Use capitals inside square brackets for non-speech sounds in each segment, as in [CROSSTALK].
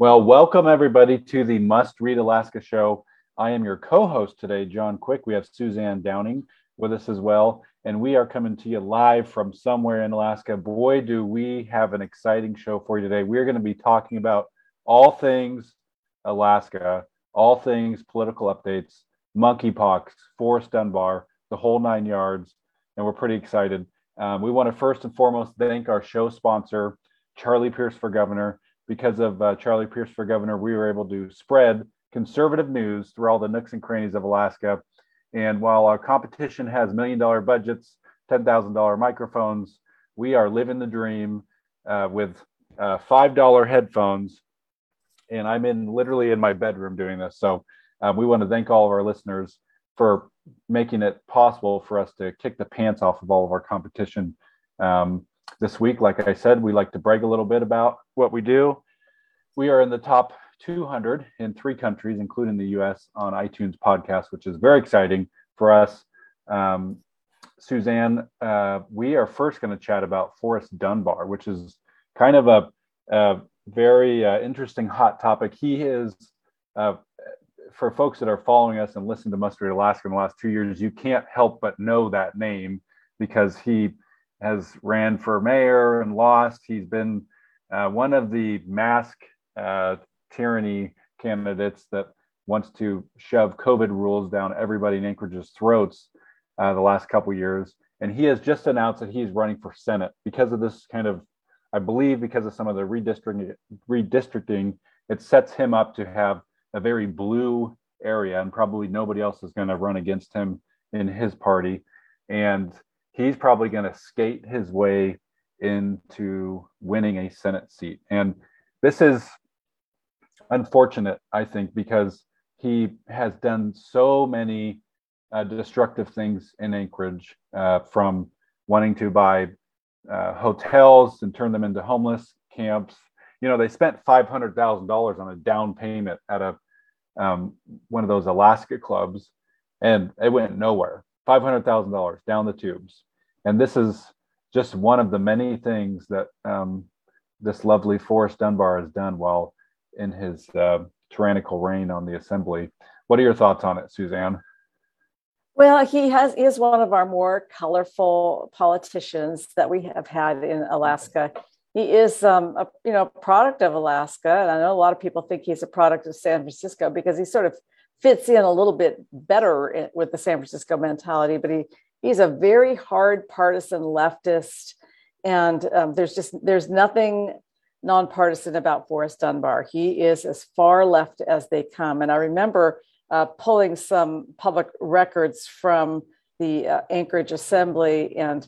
Well, welcome everybody to the Must Read Alaska show. I am your co host today, John Quick. We have Suzanne Downing with us as well. And we are coming to you live from somewhere in Alaska. Boy, do we have an exciting show for you today. We're going to be talking about all things Alaska, all things political updates, monkeypox, Forrest Dunbar, the whole nine yards. And we're pretty excited. Um, we want to first and foremost thank our show sponsor, Charlie Pierce for Governor. Because of uh, Charlie Pierce for Governor, we were able to spread conservative news through all the nooks and crannies of Alaska. And while our competition has million dollar budgets, $10,000 microphones, we are living the dream uh, with uh, $5 headphones and I'm in literally in my bedroom doing this. So um, we want to thank all of our listeners for making it possible for us to kick the pants off of all of our competition. Um, this week, like I said, we like to brag a little bit about what we do. We are in the top 200 in three countries, including the US, on iTunes podcast, which is very exciting for us. Um, Suzanne, uh, we are first going to chat about Forrest Dunbar, which is kind of a, a very uh, interesting hot topic. He is, uh, for folks that are following us and listening to Must Read Alaska in the last two years, you can't help but know that name because he has ran for mayor and lost. He's been uh, one of the mask uh, tyranny candidates that wants to shove COVID rules down everybody in Anchorage's throats uh, the last couple years. And he has just announced that he's running for Senate because of this kind of I believe because of some of the redistricting, redistricting, it sets him up to have a very blue area, and probably nobody else is going to run against him in his party. And he's probably going to skate his way into winning a Senate seat. And this is unfortunate, I think, because he has done so many uh, destructive things in Anchorage uh, from wanting to buy uh, hotels and turn them into homeless camps. You know, they spent five hundred thousand dollars on a down payment at a um, one of those Alaska clubs, and it went nowhere. Five hundred thousand dollars down the tubes, and this is just one of the many things that um, this lovely Forrest Dunbar has done while in his uh, tyrannical reign on the assembly. What are your thoughts on it, Suzanne? Well, he has he is one of our more colorful politicians that we have had in Alaska. He is, um, a, you know, product of Alaska, and I know a lot of people think he's a product of San Francisco because he sort of fits in a little bit better with the San Francisco mentality. But he he's a very hard partisan leftist, and um, there's just there's nothing nonpartisan about Forrest Dunbar. He is as far left as they come, and I remember uh, pulling some public records from the uh, Anchorage Assembly and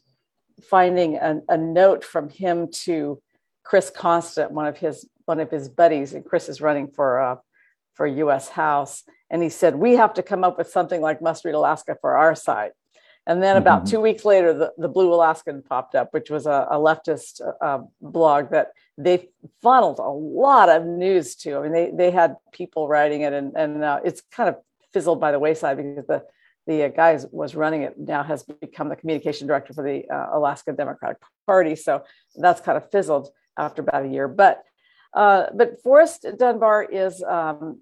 finding a, a, note from him to Chris Constant, one of his one of his buddies, and Chris is running for uh, for U.S. House, and he said we have to come up with something like Must Read Alaska for our side. And then about mm-hmm. two weeks later, the, the Blue Alaskan popped up, which was a, a leftist uh, blog that they funneled a lot of news to. I mean, they, they had people writing it, and, and uh, it's kind of fizzled by the wayside because the, the uh, guy was running it now has become the communication director for the uh, Alaska Democratic Party. So that's kind of fizzled after about a year. But uh, but Forrest Dunbar is um,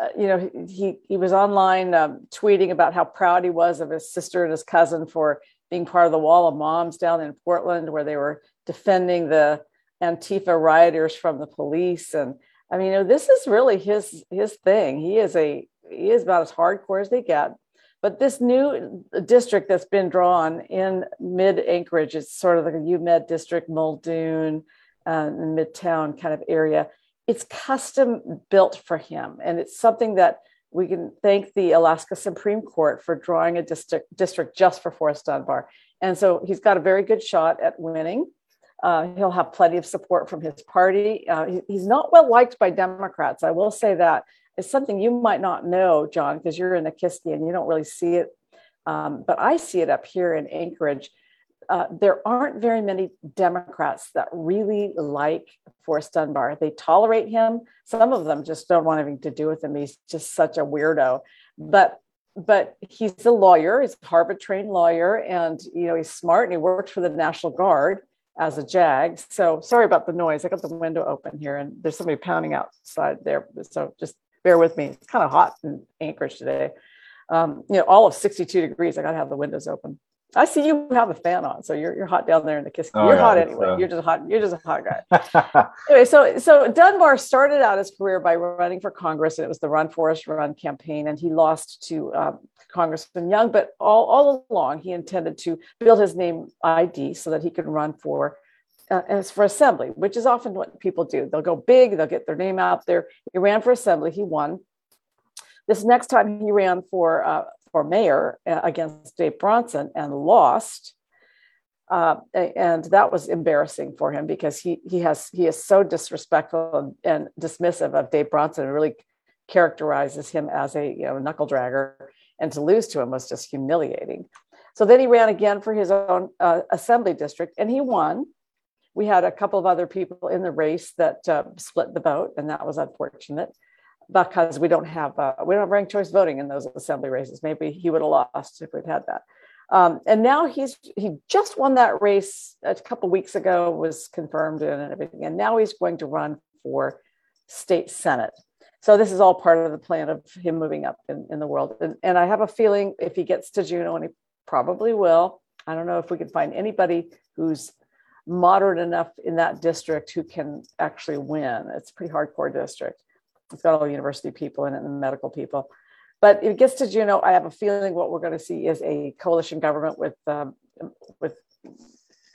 uh, you know, he he was online um, tweeting about how proud he was of his sister and his cousin for being part of the Wall of Moms down in Portland, where they were defending the Antifa rioters from the police. And I mean, you know, this is really his his thing. He is a he is about as hardcore as they get. But this new district that's been drawn in mid Anchorage, it's sort of like a UMed district, Muldoon, uh, Midtown kind of area it's custom built for him. And it's something that we can thank the Alaska Supreme Court for drawing a district, district just for Forrest Dunbar. And so he's got a very good shot at winning. Uh, he'll have plenty of support from his party. Uh, he, he's not well liked by Democrats. I will say that. It's something you might not know, John, because you're in Nikiski and you don't really see it. Um, but I see it up here in Anchorage. Uh, there aren't very many Democrats that really like Forrest Dunbar. They tolerate him. Some of them just don't want anything to do with him. He's just such a weirdo. But but he's a lawyer. He's a Harvard trained lawyer, and you know he's smart and he worked for the National Guard as a JAG. So sorry about the noise. I got the window open here, and there's somebody pounding outside there. So just bear with me. It's kind of hot in Anchorage today. Um, you know, all of 62 degrees. I got to have the windows open. I see you have a fan on, so you're you're hot down there in the kiss. Oh, you're yeah, hot anyway. Uh... You're just hot. You're just a hot guy. [LAUGHS] anyway, so so Dunbar started out his career by running for Congress, and it was the Run Forrest Run campaign, and he lost to um, Congressman Young. But all all along, he intended to build his name ID so that he could run for uh, as for assembly, which is often what people do. They'll go big, they'll get their name out there. He ran for assembly, he won. This next time he ran for uh, for mayor uh, against Dave Bronson and lost. Uh, and that was embarrassing for him because he he has he is so disrespectful and dismissive of Dave Bronson and really characterizes him as a you know knuckle dragger and to lose to him was just humiliating. So then he ran again for his own uh, assembly district and he won. We had a couple of other people in the race that uh, split the vote, and that was unfortunate because we don't have uh, we don't have ranked choice voting in those assembly races. Maybe he would have lost if we'd had that. Um, and now he's he just won that race a couple weeks ago, was confirmed and everything, and now he's going to run for state senate. So this is all part of the plan of him moving up in, in the world. And, and I have a feeling if he gets to Juneau, and he probably will, I don't know if we can find anybody who's moderate enough in that district who can actually win. It's a pretty hardcore district. It's got all university people in it and medical people. But it gets to Juneau, I have a feeling what we're going to see is a coalition government with um, with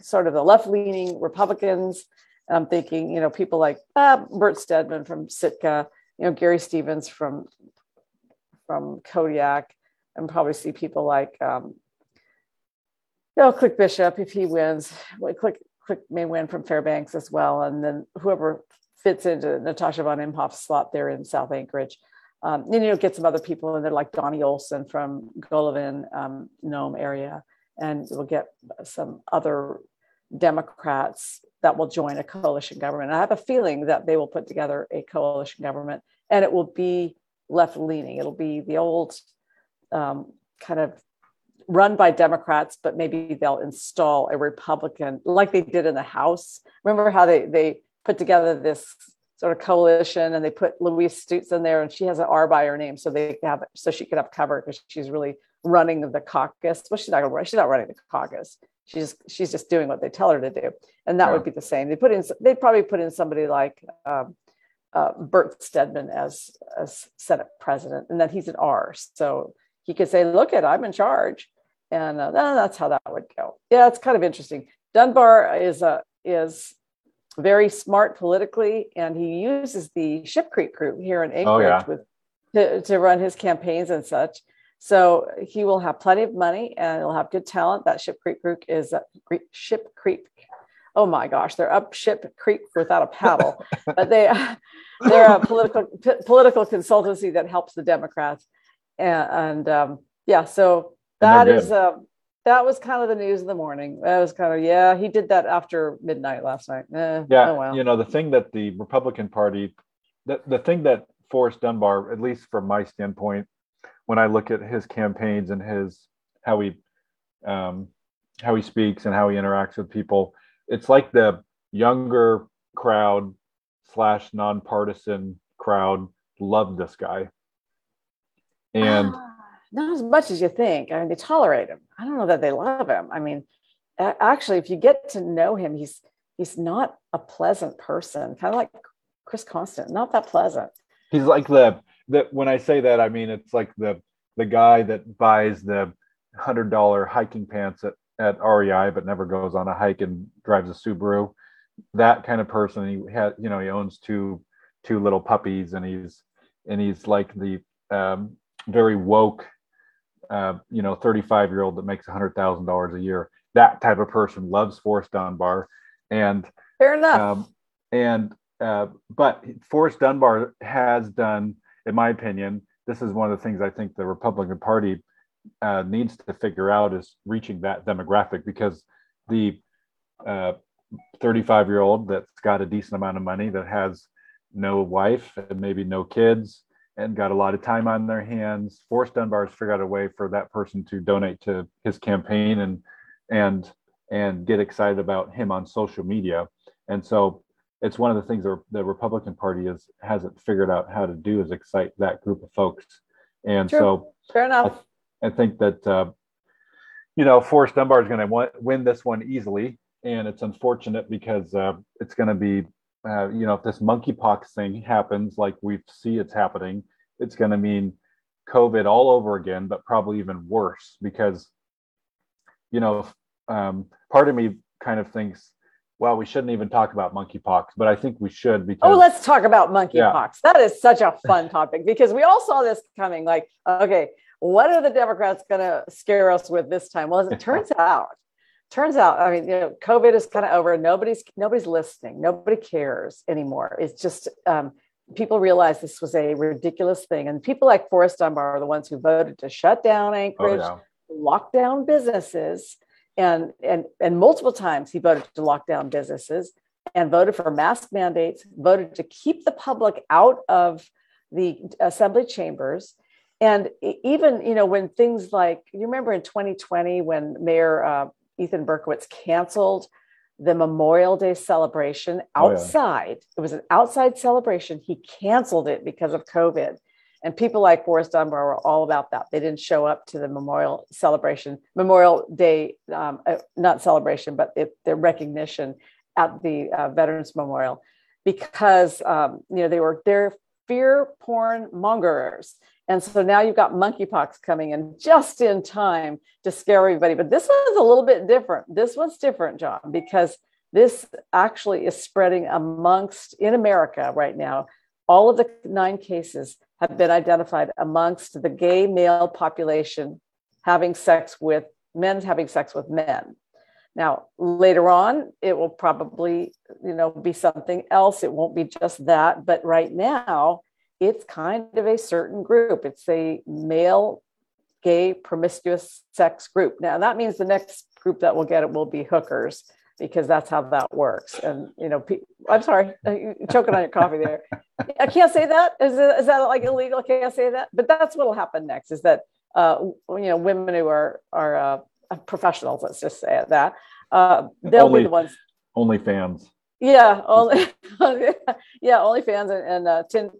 sort of the left leaning Republicans. And I'm thinking, you know, people like uh, Bert Stedman from Sitka, you know, Gary Stevens from from Kodiak, and probably see people like um, you know, Click Bishop if he wins. Click Click may win from Fairbanks as well, and then whoever fits into Natasha von Imhoff's slot there in South Anchorage. Um, then you know get some other people in there like Donnie Olson from Golovin um, Nome area, and we'll get some other Democrats that will join a coalition government. I have a feeling that they will put together a coalition government, and it will be left leaning. It'll be the old um, kind of run by Democrats, but maybe they'll install a Republican, like they did in the House. Remember how they they put together this sort of coalition and they put Louise Stutes in there and she has an R by her name so they have so she could have cover because she's really running the caucus. Well, she's not gonna she's not running the caucus. She's she's just doing what they tell her to do. And that yeah. would be the same. They put in they'd probably put in somebody like um, uh, Bert Stedman as as Senate president, and then he's an R. So he could say, look at I'm in charge. And uh, that's how that would go. Yeah, it's kind of interesting. Dunbar is a is very smart politically, and he uses the Ship Creek group here in Anchorage oh, yeah. with to, to run his campaigns and such. So he will have plenty of money and he'll have good talent. That Ship Creek group is Ship Creek. Oh my gosh, they're up Ship Creek without a paddle, [LAUGHS] but they they're a political p- political consultancy that helps the Democrats, and, and um, yeah, so that is um, that was kind of the news of the morning. That was kind of yeah. He did that after midnight last night. Eh, yeah, oh well. you know the thing that the Republican Party, the the thing that Forrest Dunbar, at least from my standpoint, when I look at his campaigns and his how he um, how he speaks and how he interacts with people, it's like the younger crowd slash nonpartisan crowd loved this guy, and. Ah not as much as you think. I mean, they tolerate him. I don't know that they love him. I mean, actually, if you get to know him, he's he's not a pleasant person. Kind of like Chris Constant, not that pleasant. He's like the that when I say that, I mean it's like the the guy that buys the hundred dollar hiking pants at at REI but never goes on a hike and drives a Subaru. That kind of person. He had you know he owns two two little puppies and he's and he's like the um, very woke uh, you know, 35 year old that makes $100,000 a year. That type of person loves Forrest Dunbar. And fair enough. Um, and uh, but Forrest Dunbar has done, in my opinion, this is one of the things I think the Republican Party uh, needs to figure out is reaching that demographic because the 35 uh, year old that's got a decent amount of money that has no wife and maybe no kids and got a lot of time on their hands. Forrest Dunbar has figured out a way for that person to donate to his campaign and and and get excited about him on social media. And so it's one of the things that the Republican Party is hasn't figured out how to do is excite that group of folks. And True. so fair enough. I, I think that uh, you know Forrest Dunbar is going to win this one easily, and it's unfortunate because uh, it's going to be uh, you know, if this monkeypox thing happens like we see it's happening, it's going to mean COVID all over again, but probably even worse because, you know, um, part of me kind of thinks, well, we shouldn't even talk about monkeypox, but I think we should because. Oh, let's talk about monkeypox. Yeah. That is such a fun topic because we all saw this coming. Like, okay, what are the Democrats going to scare us with this time? Well, as it [LAUGHS] turns out, turns out, I mean, you know, COVID is kind of over. Nobody's nobody's listening. Nobody cares anymore. It's just um, people realize this was a ridiculous thing, and people like Forrest Dunbar are the ones who voted to shut down Anchorage, oh, yeah. lock down businesses, and and and multiple times he voted to lock down businesses and voted for mask mandates. Voted to keep the public out of the assembly chambers and even you know when things like you remember in 2020 when mayor uh, Ethan Berkowitz canceled the Memorial Day celebration outside. Oh, yeah. It was an outside celebration. He canceled it because of COVID. And people like Forrest Dunbar were all about that. They didn't show up to the memorial celebration, Memorial Day, um, uh, not celebration, but it, their recognition at the uh, Veterans Memorial because um, you know they were they're fear porn mongers. And so now you've got monkeypox coming in just in time to scare everybody. But this one's a little bit different. This one's different, John, because this actually is spreading amongst in America right now. All of the nine cases have been identified amongst the gay male population having sex with men having sex with men. Now, later on, it will probably, you know, be something else. It won't be just that. But right now, it's kind of a certain group. It's a male, gay, promiscuous sex group. Now that means the next group that will get it will be hookers because that's how that works. And you know, I'm sorry, [LAUGHS] choking on your coffee there. I can't say that. Is, it, is that like illegal? Can't say that. But that's what will happen next. Is that uh, you know women who are are uh, professionals? Let's just say it, that uh, they'll only, be the ones. Only fans. Yeah, only [LAUGHS] yeah, only fans and, and uh, tin,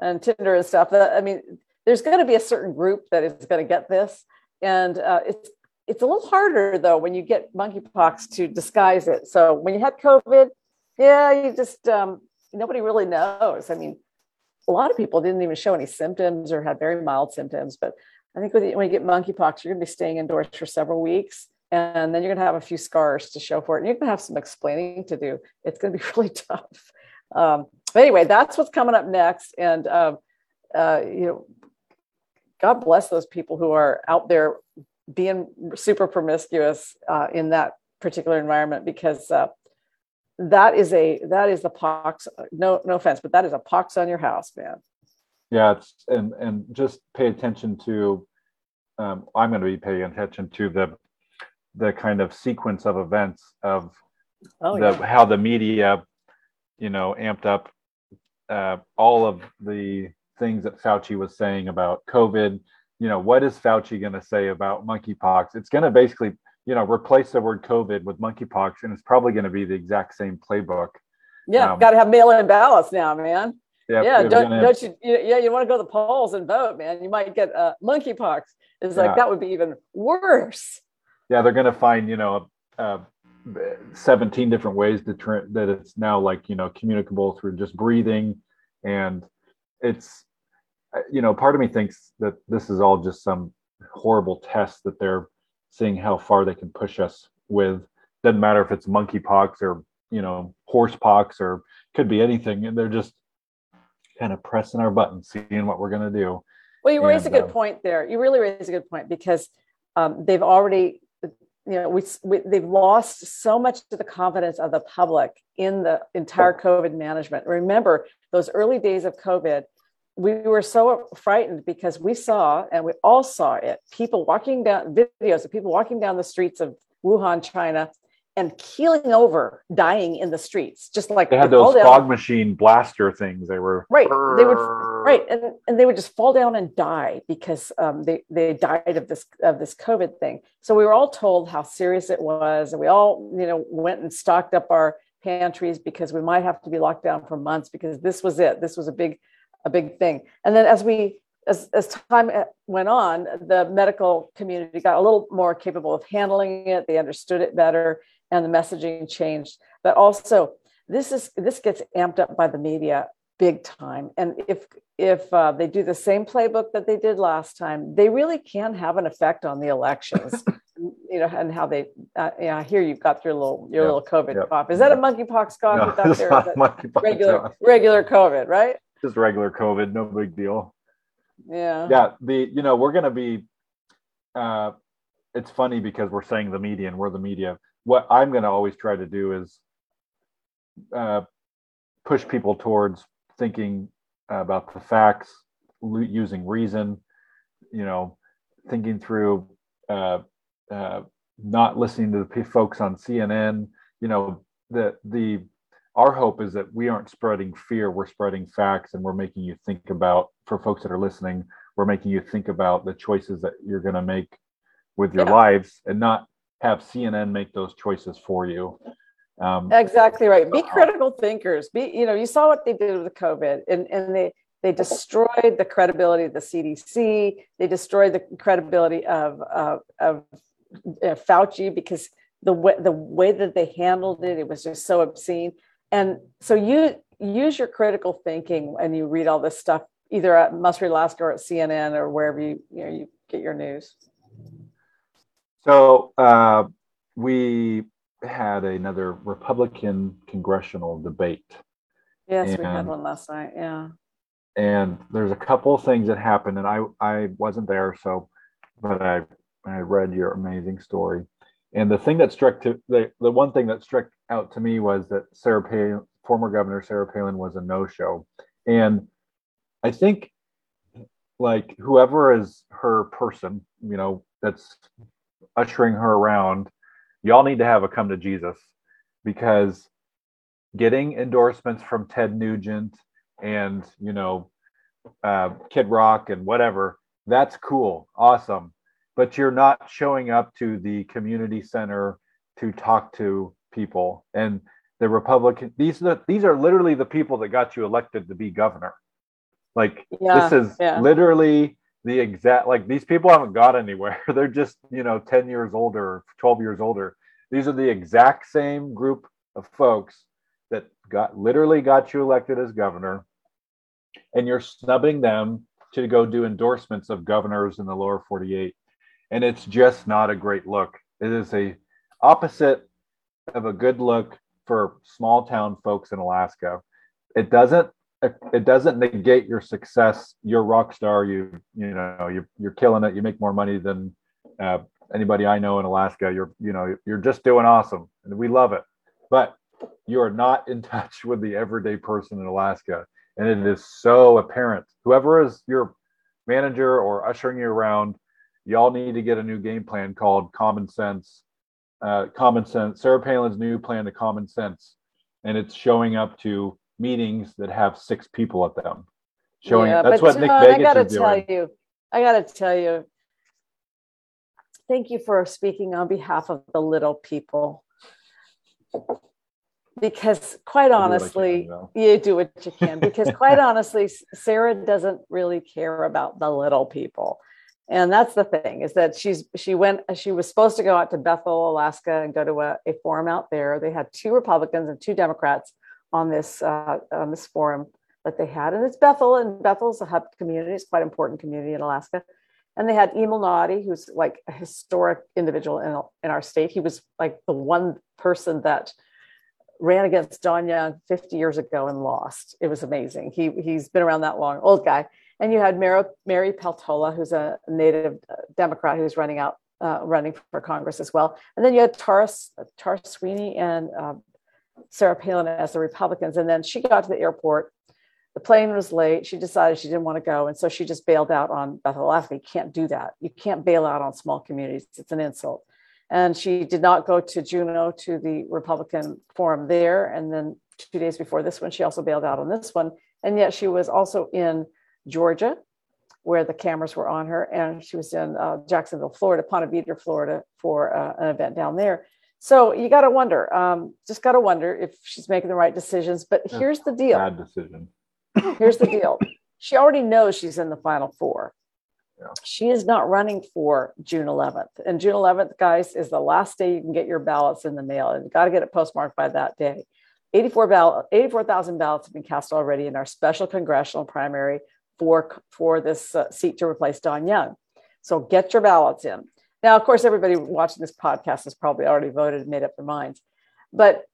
and Tinder and stuff. I mean, there's going to be a certain group that is going to get this, and uh, it's it's a little harder though when you get monkeypox to disguise it. So when you had COVID, yeah, you just um, nobody really knows. I mean, a lot of people didn't even show any symptoms or had very mild symptoms, but I think when you get monkeypox, you're going to be staying indoors for several weeks. And then you're going to have a few scars to show for it. And you're going to have some explaining to do. It's going to be [LAUGHS] really tough. Um, but anyway, that's what's coming up next. And, um, uh, you know, God bless those people who are out there being super promiscuous uh, in that particular environment because uh, that is a that is the pox no no offense but that is a pox on your house man yeah it's and and just pay attention to um, i'm going to be paying attention to the the kind of sequence of events of oh, the, yeah. how the media you know, amped up uh, all of the things that Fauci was saying about COVID. You know, what is Fauci going to say about monkeypox? It's going to basically, you know, replace the word COVID with monkeypox, and it's probably going to be the exact same playbook. Yeah, um, got to have mail-in ballots now, man. Yeah, yeah. Don't, don't you? Yeah, you want to go to the polls and vote, man. You might get uh, monkeypox. It's like yeah. that would be even worse. Yeah, they're going to find, you know, uh, 17 different ways to turn that it's now like you know communicable through just breathing. And it's uh, you know part of me thinks that this is all just some horrible test that they're seeing how far they can push us with. Doesn't matter if it's monkeypox or you know horsepox or could be anything. And they're just kind of pressing our buttons seeing what we're going to do. Well you raise and, a good uh, point there. You really raise a good point because um, they've already you know, we, we, they've lost so much of the confidence of the public in the entire COVID management. Remember, those early days of COVID, we were so frightened because we saw, and we all saw it, people walking down videos of people walking down the streets of Wuhan, China, and keeling over, dying in the streets, just like they had those fog machine blaster things. They were right. They would right, and, and they would just fall down and die because um, they they died of this of this COVID thing. So we were all told how serious it was, and we all you know went and stocked up our pantries because we might have to be locked down for months because this was it. This was a big a big thing. And then as we as, as time went on, the medical community got a little more capable of handling it. They understood it better and the messaging changed. But also, this is this gets amped up by the media big time. And if if uh, they do the same playbook that they did last time, they really can have an effect on the elections. [LAUGHS] you know, and how they. Uh, yeah, hear you've got your little your little COVID yep. cough. Is that a monkeypox cough? No, it's not monkeypox. Regular regular COVID, right? Just regular COVID, no big deal. Yeah. Yeah. The you know we're gonna be. Uh, it's funny because we're saying the media and we're the media what I'm going to always try to do is uh, push people towards thinking about the facts, using reason, you know, thinking through, uh, uh, not listening to the folks on CNN. You know, the the our hope is that we aren't spreading fear; we're spreading facts, and we're making you think about. For folks that are listening, we're making you think about the choices that you're going to make with your yeah. lives, and not have CNN make those choices for you. Um, exactly right. Be uh, critical thinkers. Be you know you saw what they did with COVID, and and they they destroyed the credibility of the CDC. They destroyed the credibility of of, of uh, Fauci because the way the way that they handled it, it was just so obscene. And so you use your critical thinking when you read all this stuff, either at Must Read Alaska or at CNN or wherever you you know you get your news. So uh, we had another Republican congressional debate. Yes, and, we had one last night. Yeah. And there's a couple of things that happened, and I I wasn't there, so but I I read your amazing story. And the thing that struck to the the one thing that struck out to me was that Sarah Palin, former Governor Sarah Palin, was a no-show, and I think like whoever is her person, you know, that's ushering her around, y'all need to have a come to Jesus because getting endorsements from Ted Nugent and, you know, uh, Kid Rock and whatever, that's cool, awesome. But you're not showing up to the community center to talk to people. And the Republican, these are, these are literally the people that got you elected to be governor. Like yeah, this is yeah. literally the exact like these people haven't got anywhere. [LAUGHS] They're just, you know, 10 years older, 12 years older. These are the exact same group of folks that got literally got you elected as governor. And you're snubbing them to go do endorsements of governors in the lower 48. And it's just not a great look. It is a opposite of a good look for small town folks in Alaska. It doesn't it doesn't negate your success. You're rock star. You you know you you're killing it. You make more money than uh, anybody I know in Alaska. You're you know you're just doing awesome, and we love it. But you are not in [LAUGHS] touch with the everyday person in Alaska, and it is so apparent. Whoever is your manager or ushering you around, y'all need to get a new game plan called Common Sense. Uh, common Sense. Sarah Palin's new plan to Common Sense, and it's showing up to meetings that have six people at them. Showing yeah, that's what Nick Begich I gotta is tell you, I gotta tell you, thank you for speaking on behalf of the little people. Because quite honestly, can, you do what you can. Because [LAUGHS] quite honestly, Sarah doesn't really care about the little people and that's the thing is that she's she went she was supposed to go out to bethel alaska and go to a, a, forum out there they had two republicans and two democrats on this uh, on this forum that they had, and it's Bethel, and Bethel's a hub community. It's quite an important community in Alaska. And they had Emil Notti, who's like a historic individual in, in our state. He was like the one person that ran against Don Young 50 years ago and lost. It was amazing. He, he's been around that long, old guy. And you had Mary, Mary Peltola, who's a native uh, Democrat who's running out uh, running for Congress as well. And then you had Tara, Tara Sweeney and uh, Sarah Palin as the Republicans. And then she got to the airport. The plane was late. She decided she didn't want to go. And so she just bailed out on Bethel, Alaska. You can't do that. You can't bail out on small communities. It's an insult. And she did not go to Juneau to the Republican forum there. And then two days before this one, she also bailed out on this one. And yet she was also in Georgia, where the cameras were on her. And she was in uh, Jacksonville, Florida, Ponte Vedra, Florida, for uh, an event down there. So you got to wonder, um, just got to wonder if she's making the right decisions. But here's the deal. Bad decision. [LAUGHS] here's the deal. She already knows she's in the final four. Yeah. She is not running for June 11th. And June 11th, guys, is the last day you can get your ballots in the mail. And you got to get it postmarked by that day. 84 ballot, 84,000 ballots have been cast already in our special congressional primary for, for this uh, seat to replace Don Young. So get your ballots in. Now, of course, everybody watching this podcast has probably already voted and made up their minds. But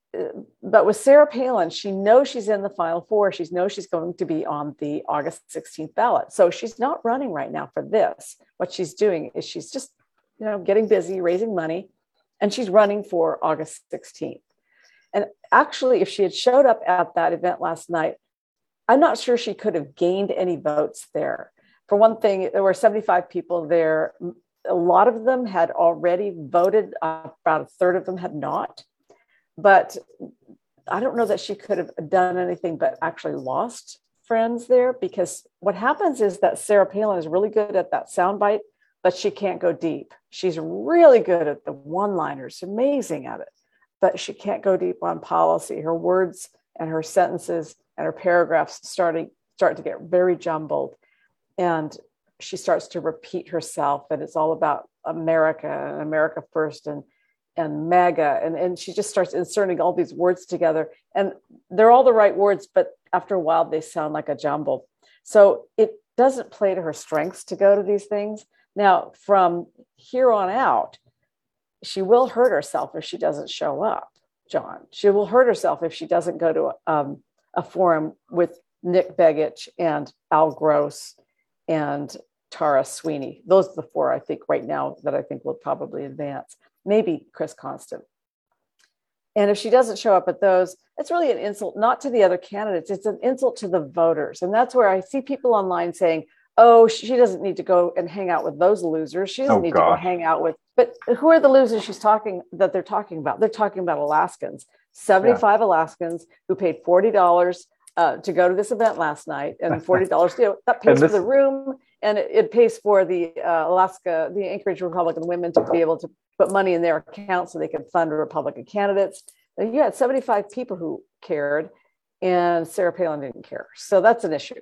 but with Sarah Palin, she knows she's in the final four. She knows she's going to be on the August 16th ballot. So she's not running right now for this. What she's doing is she's just, you know, getting busy, raising money, and she's running for August 16th. And actually, if she had showed up at that event last night, I'm not sure she could have gained any votes there. For one thing, there were 75 people there a lot of them had already voted, uh, about a third of them had not. But I don't know that she could have done anything but actually lost friends there because what happens is that Sarah Palin is really good at that soundbite, but she can't go deep. She's really good at the one liners, amazing at it, but she can't go deep on policy. Her words and her sentences and her paragraphs starting start to get very jumbled. And she starts to repeat herself and it's all about America and America first and and MAGA and, and she just starts inserting all these words together. And they're all the right words but after a while they sound like a jumble. So it doesn't play to her strengths to go to these things. Now from here on out she will hurt herself if she doesn't show up john. She will hurt herself if she doesn't go to um, a forum with nick begich and al gross and Tara Sweeney. Those are the four I think right now that I think will probably advance. Maybe Chris Constant. And if she doesn't show up at those, it's really an insult not to the other candidates, it's an insult to the voters. And that's where I see people online saying, oh, she doesn't need to go and hang out with those losers. She doesn't oh, need gosh. to go hang out with, but who are the losers she's talking that they're talking about? They're talking about Alaskans, 75 yeah. Alaskans who paid $40 uh, to go to this event last night and [LAUGHS] $40, you know, that pays this, for the room and it, it pays for the uh, Alaska, the Anchorage Republican women to be able to put money in their account so they can fund Republican candidates. And you had 75 people who cared, and Sarah Palin didn't care. So that's an issue.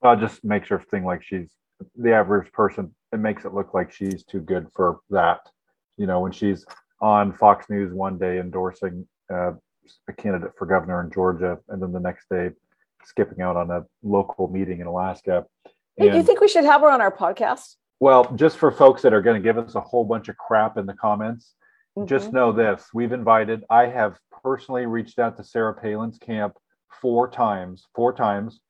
Well, just makes her think like she's the average person. It makes it look like she's too good for that. You know, when she's on Fox News one day endorsing uh, a candidate for governor in Georgia, and then the next day skipping out on a local meeting in Alaska Hey, do you think we should have her on our podcast? Well, just for folks that are going to give us a whole bunch of crap in the comments, mm-hmm. just know this we've invited, I have personally reached out to Sarah Palin's camp four times, four times,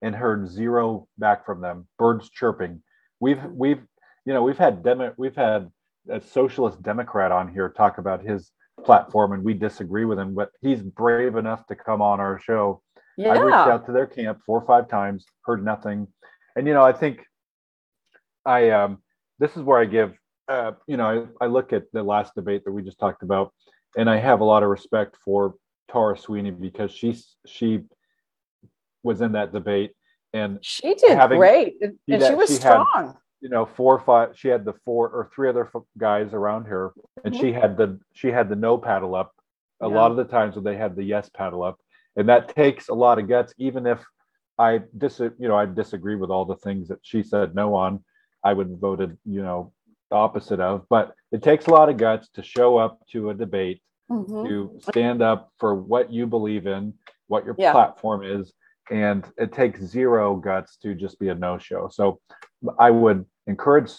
and heard zero back from them. Birds chirping. We've, we've, you know, we've had demo, we've had a socialist Democrat on here talk about his platform, and we disagree with him, but he's brave enough to come on our show. Yeah. I reached out to their camp four or five times, heard nothing and you know i think i um this is where i give uh you know I, I look at the last debate that we just talked about and i have a lot of respect for tara sweeney because she's she was in that debate and she did having, great and, and she was she strong had, you know four or five she had the four or three other guys around her and mm-hmm. she had the she had the no paddle up a yeah. lot of the times when they had the yes paddle up and that takes a lot of guts even if I dis you know I disagree with all the things that she said no on. I would have voted you know the opposite of. But it takes a lot of guts to show up to a debate, mm-hmm. to stand up for what you believe in, what your yeah. platform is, and it takes zero guts to just be a no-show. So I would encourage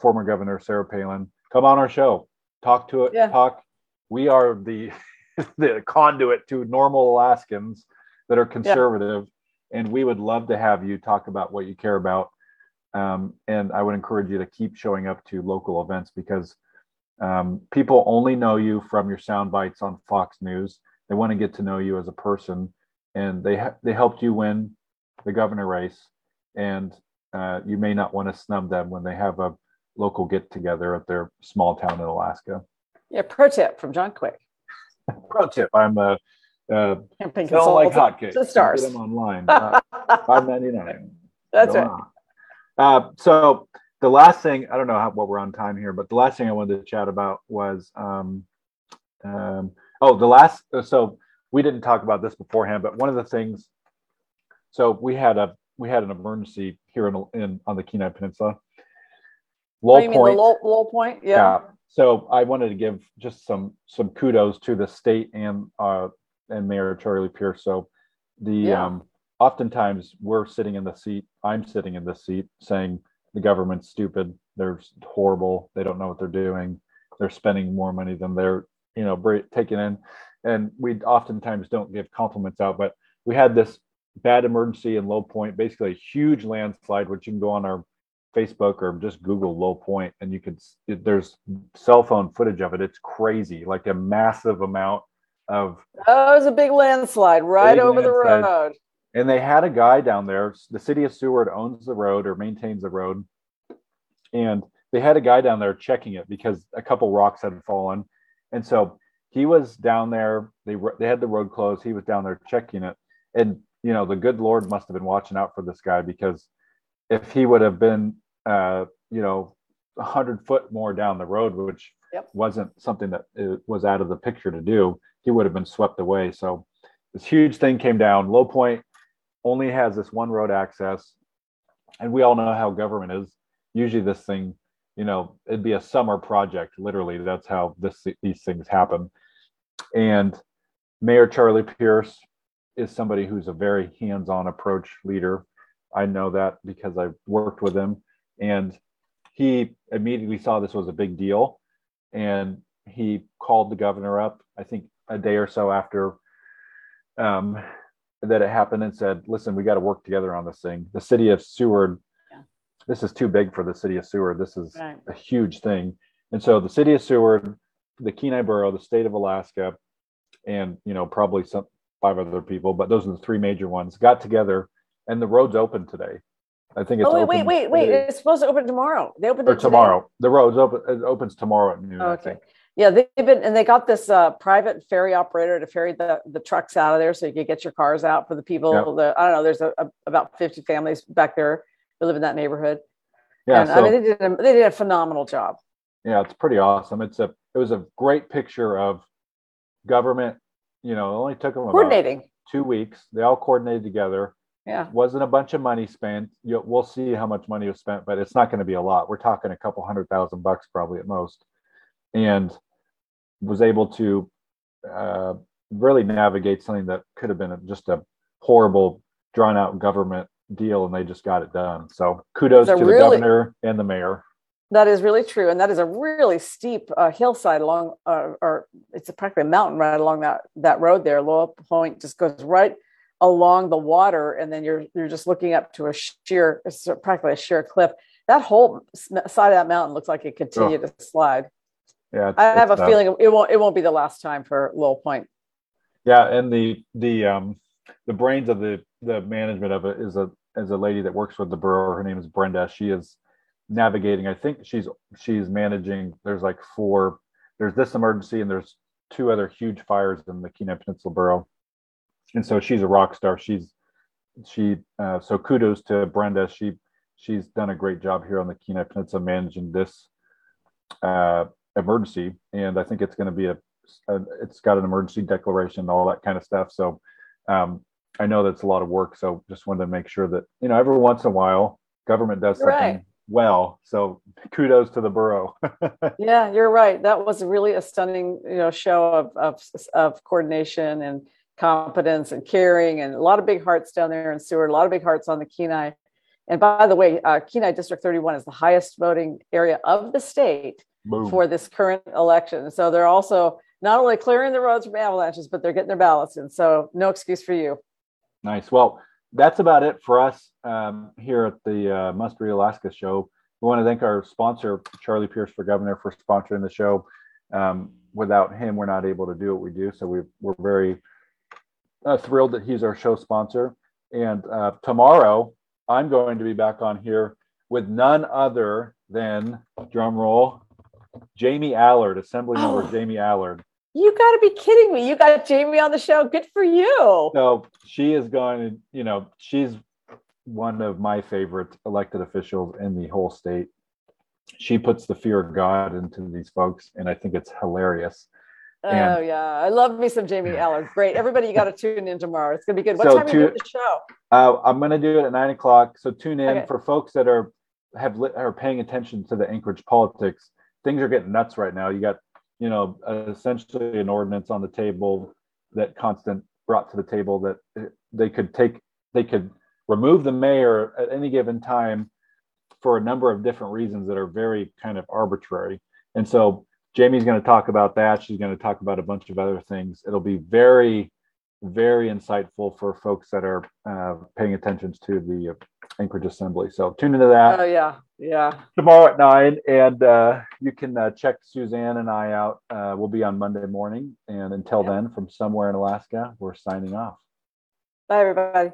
former Governor Sarah Palin come on our show, talk to it, yeah. talk. We are the [LAUGHS] the conduit to normal Alaskans that are conservative. Yeah and we would love to have you talk about what you care about Um, and I would encourage you to keep showing up to local events because um, people only know you from your sound bites on Fox News. They want to get to know you as a person, and they ha- they helped you win the governor race, and uh, you may not want to snub them when they have a local get together at their small town in Alaska. Yeah, pro tip from John Quick. [LAUGHS] pro tip: I'm a uh, Campaign sell like hotcakes. to stars. Get them online. Uh, Five ninety nine. [LAUGHS] That's right. Uh, so the last thing I don't know how, what we're on time here, but the last thing I wanted to chat about was um, um, oh the last so we didn't talk about this beforehand, but one of the things so we had a we had an emergency here in, in on the Kenai Peninsula. Low Oh, the point. low, low point? Yeah. So I wanted to give just some some kudos to the state and uh and Mayor Charlie Pierce. So the Yeah. um oftentimes we're sitting in the seat, I'm sitting in the seat saying the government's stupid, they're horrible, they don't know what they're doing, they're spending more money than they're, you know, taking in. And we oftentimes don't give compliments out, but we had this bad emergency in Lowell Point, basically a huge landslide, which you can go on our Facebook or just Google Lowell Point, and you could. There's cell phone footage of it. It's crazy, like a massive amount of. Oh, it was a big landslide right Big over the road. And they had a guy down there. The city of Seward owns the road or maintains the road, and they had a guy down there checking it because a couple rocks had fallen, and so he was down there. They they had the road closed. He was down there checking it, and you know the good Lord must have been watching out for this guy because if he would have been, uh, you know, a hundred foot more down the road, which Yep. wasn't something that uh, was out of the picture to do, he would have been swept away. So this huge thing came down. Lowell Point only has this one road access, and we all know how government is. Usually, this thing, you know, it'd be a summer project. Literally, that's how this these things happen. And Mayor Charlie Pierce is somebody who's a very hands-on approach leader. I know that because I've worked with him, and he immediately saw this was a big deal, and he called the governor up. I think a day or so after um, that it happened, and said, "Listen, we got to work together on this thing. The city of Seward, Yeah. this is too big for the city of Seward. This is Right. a huge thing." And so the city of Seward, the Kenai Borough, the state of Alaska, and you know probably some five other people, but those are the three major ones, got together, and the road's open today. I think it's Oh, wait, wait, open wait, wait. It's supposed to open tomorrow. They opened or today? tomorrow. The road's open. It opens tomorrow at noon. I Okay. Yeah, they've been, and they got this uh, private ferry operator to ferry the, the trucks out of there so you could get your cars out for the people. Yep. The, I don't know, there's a, a- about 50 families back there who live in that neighborhood. Yeah. and so, I mean, they did, a, they did a phenomenal job. yeah, it's pretty awesome. It's a it was a great picture of government. You know, it only took them about Coordinating. two weeks. They all coordinated together. Yeah. Wasn't a bunch of money spent. You, we'll see how much money was spent, but it's not going to be a lot. We're talking a couple hundred thousand bucks probably at most, and was able to uh, really navigate something that could have been a, just a horrible, drawn out government deal, and they just got it done. So kudos to a the governor and the mayor. That is really true. And that is a really steep uh, hillside along, uh, or it's a practically a mountain right along that, that road there. Lowell Point just goes right along the water. And then you're, you're just looking up to a sheer, practically a sheer cliff. That whole side of that mountain looks like it continued to slide. Yeah, I have a feeling it won't, it won't be the last time for Lowell Point. Yeah, and the the um the brains of the the management of it is a is a lady that works with the borough. Her name is Brenda. She is navigating. I think she's she's managing. There's like four. There's this emergency, and there's two other huge fires in the Kenai Peninsula Borough. And so she's a rock star. She's she. Uh, so kudos to Brenda. She she's done a great job here on the Kenai Peninsula managing this uh, emergency, and I think it's going to be a uh, it's got an emergency declaration and all that kind of stuff. So um, I know that's a lot of work. So just wanted to make sure that you know every once in a while government does something Right. well. So kudos to the borough. [LAUGHS] Yeah, you're right. That was really a stunning, you know, show of, of, of coordination and competence and caring and a lot of big hearts down there in Seward, a lot of big hearts on the Kenai. And by the way, uh, Kenai District 31 is the highest voting area of the state Boom. for this current election. So they're also not only clearing the roads from avalanches, but they're getting their ballots in. So no excuse for you. Nice. Well, that's about it for us um, here at the uh, Must Read Alaska show. We want to thank our sponsor, Charlie Pierce for Governor, for sponsoring the show. Um, without him, we're not able to do what we do. So we, we're very uh, thrilled that he's our show sponsor. And uh, tomorrow, I'm going to be back on here with none other than, drum roll, Jamie Allard, Assemblymember Oh. Jamie Allard. You got to be kidding me. You got Jamie on the show. Good for you. So she is going to, you know, she's one of my favorite elected officials in the whole state. She puts the fear of God into these folks, and I think it's hilarious. And- oh, yeah. I love me some Jamie Allard. Great. Everybody, you got to [LAUGHS] tune in tomorrow. It's going to be good. What So time are you to- doing the show? Uh, I'm going to do it at nine o'clock. So tune in Okay. for folks that are have are paying attention to the Anchorage politics. Things are getting nuts right now. You got, you know, essentially an ordinance on the table that Constant brought to the table that they could take, they could remove the mayor at any given time for a number of different reasons that are very kind of arbitrary. And so Jamie's going to talk about that. She's going to talk about a bunch of other things. It'll be very very insightful for folks that are uh, paying attention to the Anchorage Assembly. So tune into that Oh, yeah. Yeah. tomorrow at nine, and uh, you can uh, check Suzanne and I out. Uh, we'll be on Monday morning, and until Yeah. then, from somewhere in Alaska, we're signing off. Bye, everybody.